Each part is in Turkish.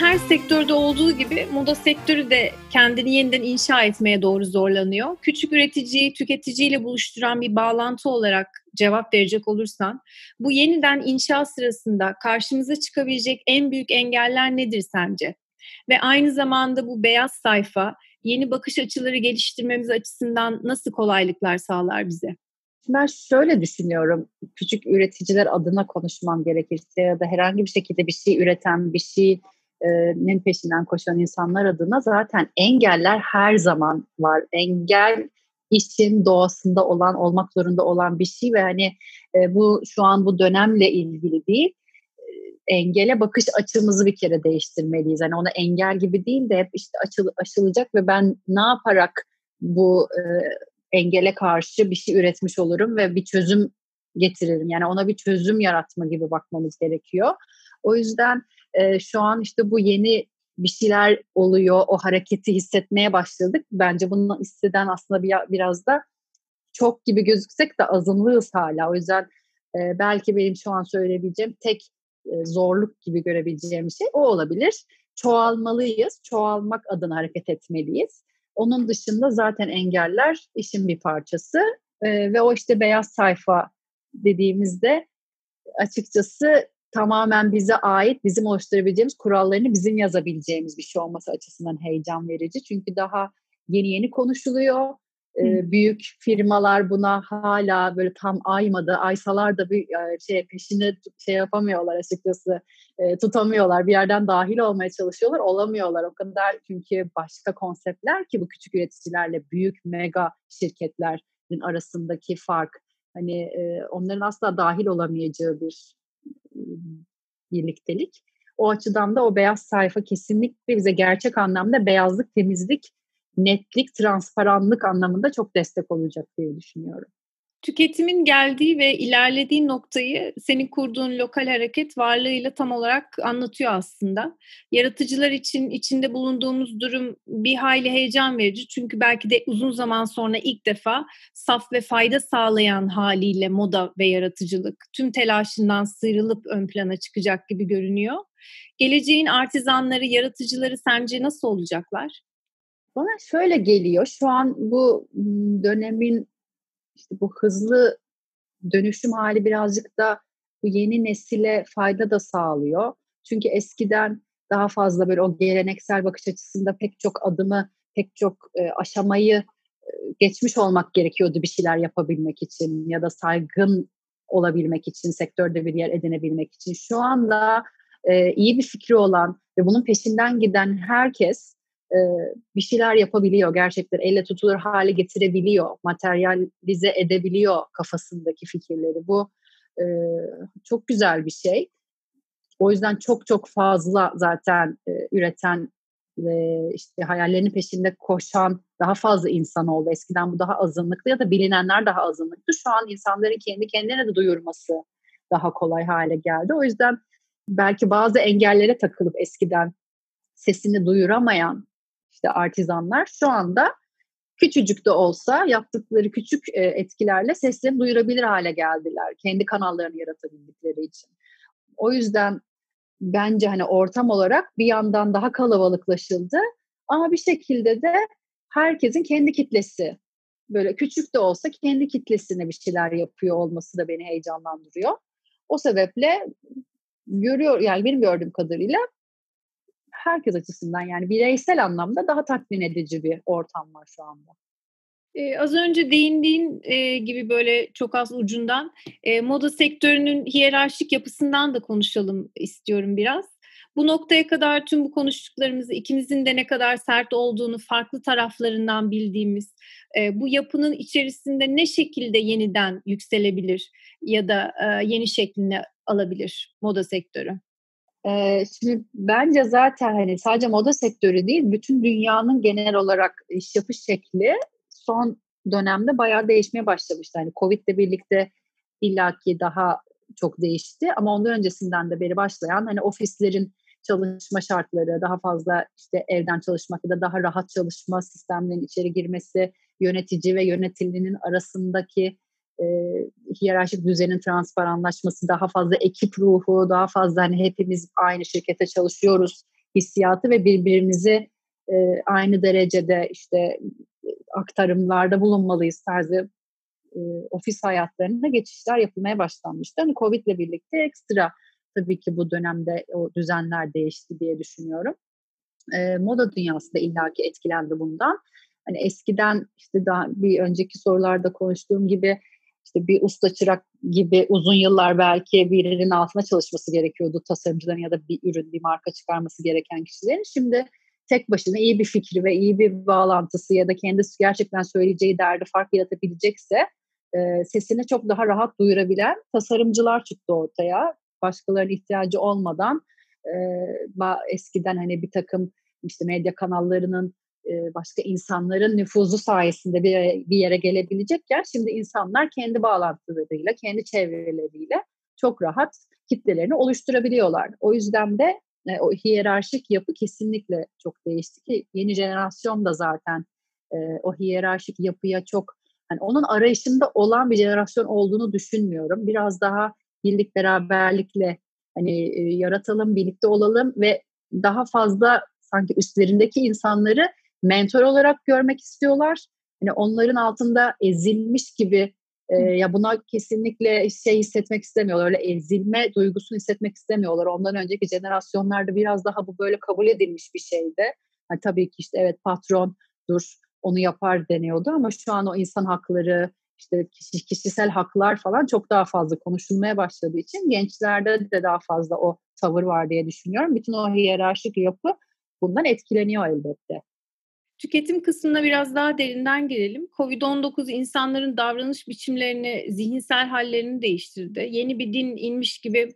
her sektörde olduğu gibi moda sektörü de kendini yeniden inşa etmeye doğru zorlanıyor. Küçük üreticiyi tüketiciyle buluşturan bir bağlantı olarak cevap verecek olursan, bu yeniden inşa sırasında karşımıza çıkabilecek en büyük engeller nedir sence? Ve aynı zamanda bu beyaz sayfa yeni bakış açıları geliştirmemiz açısından nasıl kolaylıklar sağlar bize? Ben şöyle düşünüyorum, küçük üreticiler adına konuşmam gerekirse ya da herhangi bir şekilde bir şey üreten, bir şeyin peşinden koşan insanlar adına zaten engeller her zaman var. Engel işin doğasında olan, olmak zorunda olan bir şey ve hani bu şu an bu dönemle ilgili değil, engele bakış açımızı bir kere değiştirmeliyiz. Yani ona engel gibi değil de hep işte açıl, aşılacak ve ben ne yaparak bu e, engele karşı bir şey üretmiş olurum ve bir çözüm getiririm. Yani ona bir çözüm yaratma gibi bakmamız gerekiyor. O yüzden e, şu an işte bu yeni bir şeyler oluyor, o hareketi hissetmeye başladık. Bence bunu hisseden aslında bir, biraz da çok gibi gözüksek de azınlığız hala. O yüzden e, belki benim şu an söyleyebileceğim tek e, zorluk gibi görebileceğim şey o olabilir. Çoğalmalıyız, çoğalmak adına hareket etmeliyiz. Onun dışında zaten engeller işin bir parçası e, ve o işte beyaz sayfa dediğimizde açıkçası tamamen bize ait, bizim oluşturabileceğimiz kurallarını bizim yazabileceğimiz bir şey olması açısından heyecan verici. Çünkü daha yeni yeni konuşuluyor e, büyük firmalar buna hala böyle tam aymadı. Aysalar da bir şey peşini şey yapamıyorlar açıkçası. E, tutamıyorlar. Bir yerden dahil olmaya çalışıyorlar. Olamıyorlar. O kadar çünkü başka konseptler ki bu küçük üreticilerle büyük mega şirketlerin arasındaki fark. Hani e, onların asla dahil olamayacağı bir birliktelik. O açıdan da o beyaz sayfa kesinlikle bize gerçek anlamda beyazlık, temizlik netlik, transparanlık anlamında çok destek olacak diye düşünüyorum. Tüketimin geldiği ve ilerlediği noktayı senin kurduğun lokal hareket varlığıyla tam olarak anlatıyor aslında. Yaratıcılar için içinde bulunduğumuz durum bir hayli heyecan verici. Çünkü belki de uzun zaman sonra ilk defa saf ve fayda sağlayan haliyle moda ve yaratıcılık tüm telaşından sıyrılıp ön plana çıkacak gibi görünüyor. Geleceğin artizanları, yaratıcıları sence nasıl olacaklar? Bana şöyle geliyor. Şu an bu dönemin işte bu hızlı dönüşüm hali birazcık da bu yeni nesile fayda da sağlıyor. Çünkü eskiden daha fazla böyle o geleneksel bakış açısında pek çok adımı, pek çok e, aşamayı e, geçmiş olmak gerekiyordu bir şeyler yapabilmek için ya da saygın olabilmek için, sektörde bir yer edinebilmek için. Şu anda e, iyi bir fikri olan ve bunun peşinden giden herkes e, bir şeyler yapabiliyor gerçekten elle tutulur hale getirebiliyor, materyalize edebiliyor kafasındaki fikirleri. Bu e, çok güzel bir şey. O yüzden çok çok fazla zaten e, üreten ve işte hayallerinin peşinde koşan daha fazla insan oldu. Eskiden bu daha azınlıklı ya da bilinenler daha azınlıktı. Şu an insanların kendi kendine de duyurması daha kolay hale geldi. O yüzden belki bazı engellere takılıp eskiden sesini duyuramayan işte artizanlar şu anda küçücük de olsa yaptıkları küçük e, etkilerle seslerini duyurabilir hale geldiler. Kendi kanallarını yaratabildikleri için. O yüzden bence hani ortam olarak bir yandan daha kalabalıklaşıldı ama bir şekilde de herkesin kendi kitlesi böyle küçük de olsa kendi kitlesine bir şeyler yapıyor olması da beni heyecanlandırıyor. O sebeple görüyor yani benim gördüğüm kadarıyla herkes açısından yani bireysel anlamda daha tatmin edici bir ortam var şu anda. Ee, az önce değindiğin e, gibi böyle çok az ucundan e, moda sektörünün hiyerarşik yapısından da konuşalım istiyorum biraz. Bu noktaya kadar tüm bu konuştuklarımızı ikimizin de ne kadar sert olduğunu farklı taraflarından bildiğimiz e, bu yapının içerisinde ne şekilde yeniden yükselebilir ya da e, yeni şeklini alabilir moda sektörü? Şimdi bence zaten hani sadece moda sektörü değil, bütün dünyanın genel olarak iş yapış şekli son dönemde bayağı değişmeye başlamıştı. Hani Covid ile birlikte illaki daha çok değişti ama ondan öncesinden de beri başlayan hani ofislerin çalışma şartları, daha fazla işte evden çalışmak ya da daha rahat çalışma sistemlerinin içeri girmesi, yönetici ve yönetilinin arasındaki e, hiyerarşik düzenin transparanlaşması, daha fazla ekip ruhu, daha fazla hani hepimiz aynı şirkete çalışıyoruz hissiyatı ve birbirimizi e, aynı derecede işte aktarımlarda bulunmalıyız tarzı e, ofis hayatlarına geçişler yapılmaya başlanmıştı. Hani Covid ile birlikte ekstra tabii ki bu dönemde o düzenler değişti diye düşünüyorum. E, moda dünyası da illaki etkilendi bundan. Hani eskiden işte daha bir önceki sorularda konuştuğum gibi işte bir usta çırak gibi uzun yıllar belki birinin altına çalışması gerekiyordu tasarımcıların ya da bir ürün, bir marka çıkarması gereken kişilerin. Şimdi tek başına iyi bir fikri ve iyi bir bağlantısı ya da kendisi gerçekten söyleyeceği derdi fark yaratabilecekse e, sesini çok daha rahat duyurabilen tasarımcılar çıktı ortaya. Başkalarının ihtiyacı olmadan e, eskiden hani bir takım işte medya kanallarının e, başka insanların nüfuzu sayesinde bir bir yere gelebilecekken şimdi insanlar kendi bağlantılarıyla, kendi çevreleriyle çok rahat kitlelerini oluşturabiliyorlar. O yüzden de e, o hiyerarşik yapı kesinlikle çok değişti ki yeni jenerasyon da zaten e, o hiyerarşik yapıya çok hani onun arayışında olan bir jenerasyon olduğunu düşünmüyorum. Biraz daha birlik beraberlikle hani yaratalım, birlikte olalım ve daha fazla sanki üstlerindeki insanları mentor olarak görmek istiyorlar. Yani onların altında ezilmiş gibi e, ya buna kesinlikle şey hissetmek istemiyorlar. Öyle ezilme duygusunu hissetmek istemiyorlar. Ondan önceki jenerasyonlarda biraz daha bu böyle kabul edilmiş bir şeydi. Yani tabii ki işte evet patron dur onu yapar deniyordu ama şu an o insan hakları işte kişi, kişisel haklar falan çok daha fazla konuşulmaya başladığı için gençlerde de daha fazla o tavır var diye düşünüyorum. Bütün o hiyerarşik yapı bundan etkileniyor elbette. Tüketim kısmına biraz daha derinden girelim. Covid-19 insanların davranış biçimlerini, zihinsel hallerini değiştirdi. Yeni bir din inmiş gibi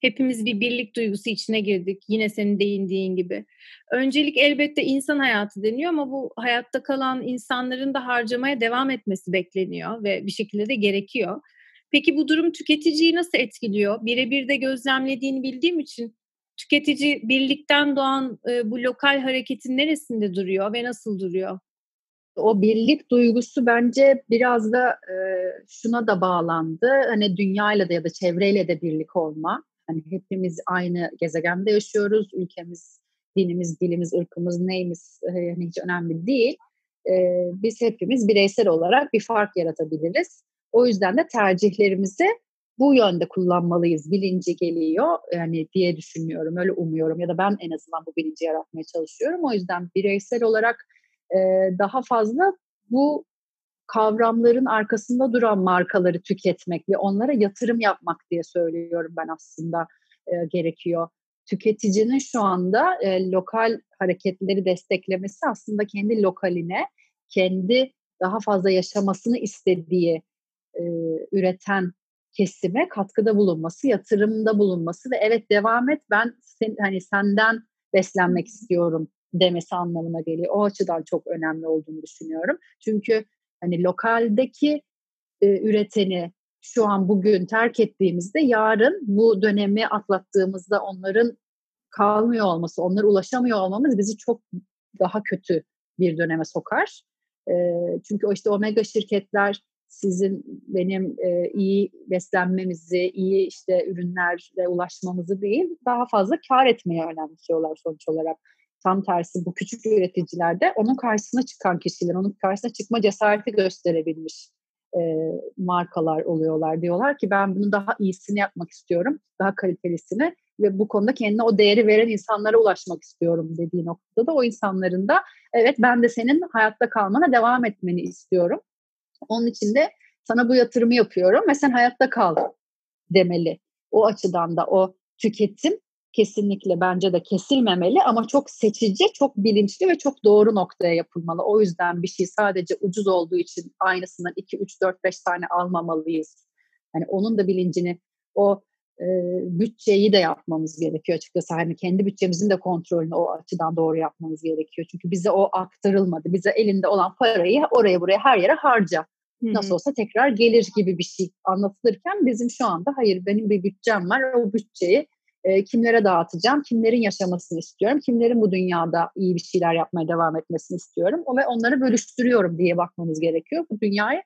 hepimiz bir birlik duygusu içine girdik. Yine senin değindiğin gibi. Öncelik elbette insan hayatı deniyor ama bu hayatta kalan insanların da harcamaya devam etmesi bekleniyor ve bir şekilde de gerekiyor. Peki bu durum tüketiciyi nasıl etkiliyor? Birebir de gözlemlediğini bildiğim için tüketici birlikten doğan e, bu lokal hareketin neresinde duruyor ve nasıl duruyor? O birlik duygusu bence biraz da e, şuna da bağlandı. Hani dünyayla da ya da çevreyle de birlik olma. Hani hepimiz aynı gezegende yaşıyoruz. Ülkemiz, dinimiz, dilimiz, ırkımız, neyimiz e, hani hiç önemli değil. E, biz hepimiz bireysel olarak bir fark yaratabiliriz. O yüzden de tercihlerimizi bu yönde kullanmalıyız bilinci geliyor yani diye düşünüyorum öyle umuyorum ya da ben en azından bu bilinci yaratmaya çalışıyorum o yüzden bireysel olarak e, daha fazla bu kavramların arkasında duran markaları tüketmek ve onlara yatırım yapmak diye söylüyorum ben aslında e, gerekiyor. Tüketicinin şu anda e, lokal hareketleri desteklemesi aslında kendi lokaline, kendi daha fazla yaşamasını istediği e, üreten kesime katkıda bulunması, yatırımda bulunması ve evet devam et ben sen, hani senden beslenmek istiyorum demesi anlamına geliyor. O açıdan çok önemli olduğunu düşünüyorum. Çünkü hani lokaldeki e, üreteni şu an bugün terk ettiğimizde yarın bu dönemi atlattığımızda onların kalmıyor olması, onlara ulaşamıyor olmamız bizi çok daha kötü bir döneme sokar. E, çünkü o işte omega şirketler sizin benim e, iyi beslenmemizi, iyi işte ürünlerle ulaşmamızı değil, daha fazla kar etmeye önemsiyorlar sonuç olarak. Tam tersi bu küçük üreticilerde onun karşısına çıkan kişiler, onun karşısına çıkma cesareti gösterebilmiş e, markalar oluyorlar. Diyorlar ki ben bunu daha iyisini yapmak istiyorum, daha kalitelisini ve bu konuda kendine o değeri veren insanlara ulaşmak istiyorum dediği noktada da o insanların da evet ben de senin hayatta kalmana devam etmeni istiyorum onun için de sana bu yatırımı yapıyorum ve sen hayatta kal demeli. O açıdan da o tüketim kesinlikle bence de kesilmemeli ama çok seçici, çok bilinçli ve çok doğru noktaya yapılmalı. O yüzden bir şey sadece ucuz olduğu için aynısından 2, 3, 4, 5 tane almamalıyız. Yani onun da bilincini, o e, bütçeyi de yapmamız gerekiyor açıkçası. Hani kendi bütçemizin de kontrolünü o açıdan doğru yapmamız gerekiyor. Çünkü bize o aktarılmadı. Bize elinde olan parayı oraya buraya her yere harca. Hı-hı. Nasıl olsa tekrar gelir gibi bir şey anlatılırken bizim şu anda hayır benim bir bütçem var. O bütçeyi e, kimlere dağıtacağım, kimlerin yaşamasını istiyorum, kimlerin bu dünyada iyi bir şeyler yapmaya devam etmesini istiyorum ve onları bölüştürüyorum diye bakmanız gerekiyor. Bu dünyayı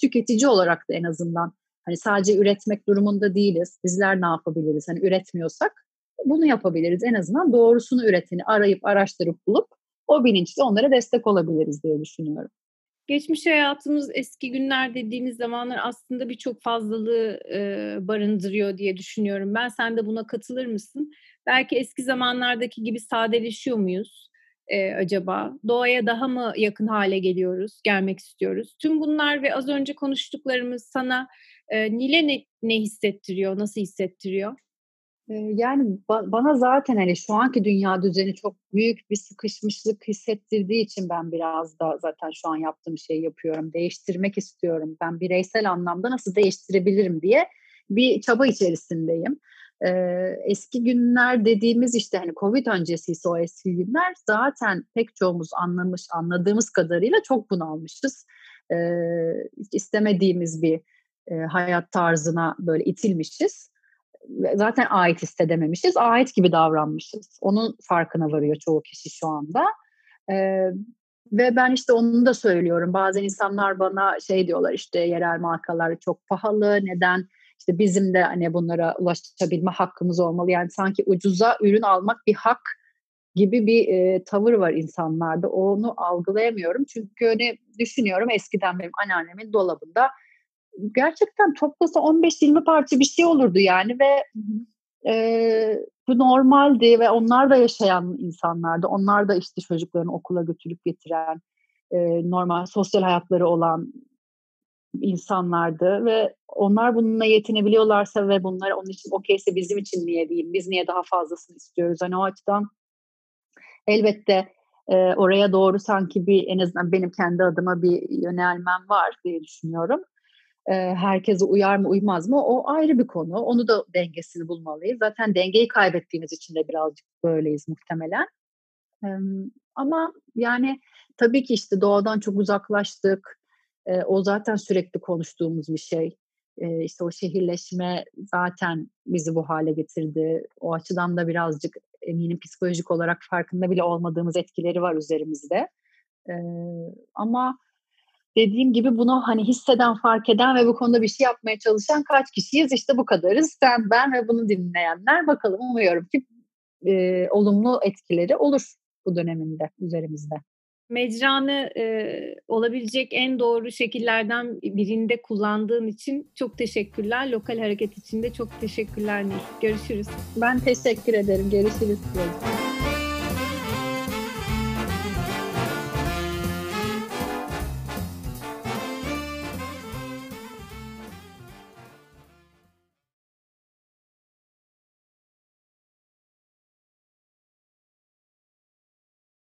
tüketici olarak da en azından Hani sadece üretmek durumunda değiliz. Bizler ne yapabiliriz? Hani üretmiyorsak bunu yapabiliriz. En azından doğrusunu üreteni arayıp araştırıp bulup o bilinçle onlara destek olabiliriz diye düşünüyorum. Geçmiş hayatımız eski günler dediğimiz zamanlar aslında birçok fazlalığı e, barındırıyor diye düşünüyorum. Ben sen de buna katılır mısın? Belki eski zamanlardaki gibi sadeleşiyor muyuz e, acaba? Doğaya daha mı yakın hale geliyoruz, gelmek istiyoruz? Tüm bunlar ve az önce konuştuklarımız sana Nil'e ne, ne hissettiriyor, nasıl hissettiriyor? Yani bana zaten hani şu anki dünya düzeni çok büyük bir sıkışmışlık hissettirdiği için ben biraz da zaten şu an yaptığım şeyi yapıyorum. Değiştirmek istiyorum. Ben bireysel anlamda nasıl değiştirebilirim diye bir çaba içerisindeyim. Ee, eski günler dediğimiz işte hani Covid öncesiyse o eski günler zaten pek çoğumuz anlamış, anladığımız kadarıyla çok bunalmışız. Ee, istemediğimiz bir e, hayat tarzına böyle itilmişiz zaten ait hissedememişiz. Ait gibi davranmışız. Onun farkına varıyor çoğu kişi şu anda. Ee, ve ben işte onu da söylüyorum. Bazen insanlar bana şey diyorlar işte yerel markalar çok pahalı. Neden? İşte bizim de hani bunlara ulaşabilme hakkımız olmalı. Yani sanki ucuza ürün almak bir hak gibi bir e, tavır var insanlarda. Onu algılayamıyorum. Çünkü hani düşünüyorum eskiden benim anneannemin dolabında gerçekten toplasa 15-20 parça bir şey olurdu yani ve e, bu normaldi ve onlar da yaşayan insanlardı. Onlar da işte çocuklarını okula götürüp getiren, e, normal sosyal hayatları olan insanlardı ve onlar bununla yetinebiliyorlarsa ve bunlar onun için okeyse bizim için niye diyeyim, biz niye daha fazlasını istiyoruz? Hani o açıdan elbette e, oraya doğru sanki bir en azından benim kendi adıma bir yönelmem var diye düşünüyorum e, herkese uyar mı uymaz mı o ayrı bir konu. Onu da dengesini bulmalıyız. Zaten dengeyi kaybettiğimiz için de birazcık böyleyiz muhtemelen. E, ama yani tabii ki işte doğadan çok uzaklaştık. E, o zaten sürekli konuştuğumuz bir şey. E, işte o şehirleşme zaten bizi bu hale getirdi. O açıdan da birazcık eminim psikolojik olarak farkında bile olmadığımız etkileri var üzerimizde. E, ama dediğim gibi bunu hani hisseden, fark eden ve bu konuda bir şey yapmaya çalışan kaç kişiyiz? İşte bu kadarız. Sen, ben ve bunu dinleyenler. Bakalım umuyorum ki e, olumlu etkileri olur bu döneminde üzerimizde. Mecranı e, olabilecek en doğru şekillerden birinde kullandığın için çok teşekkürler. Lokal hareket için de çok teşekkürler Nil. Görüşürüz. Ben teşekkür ederim. Görüşürüz. Görüşürüz.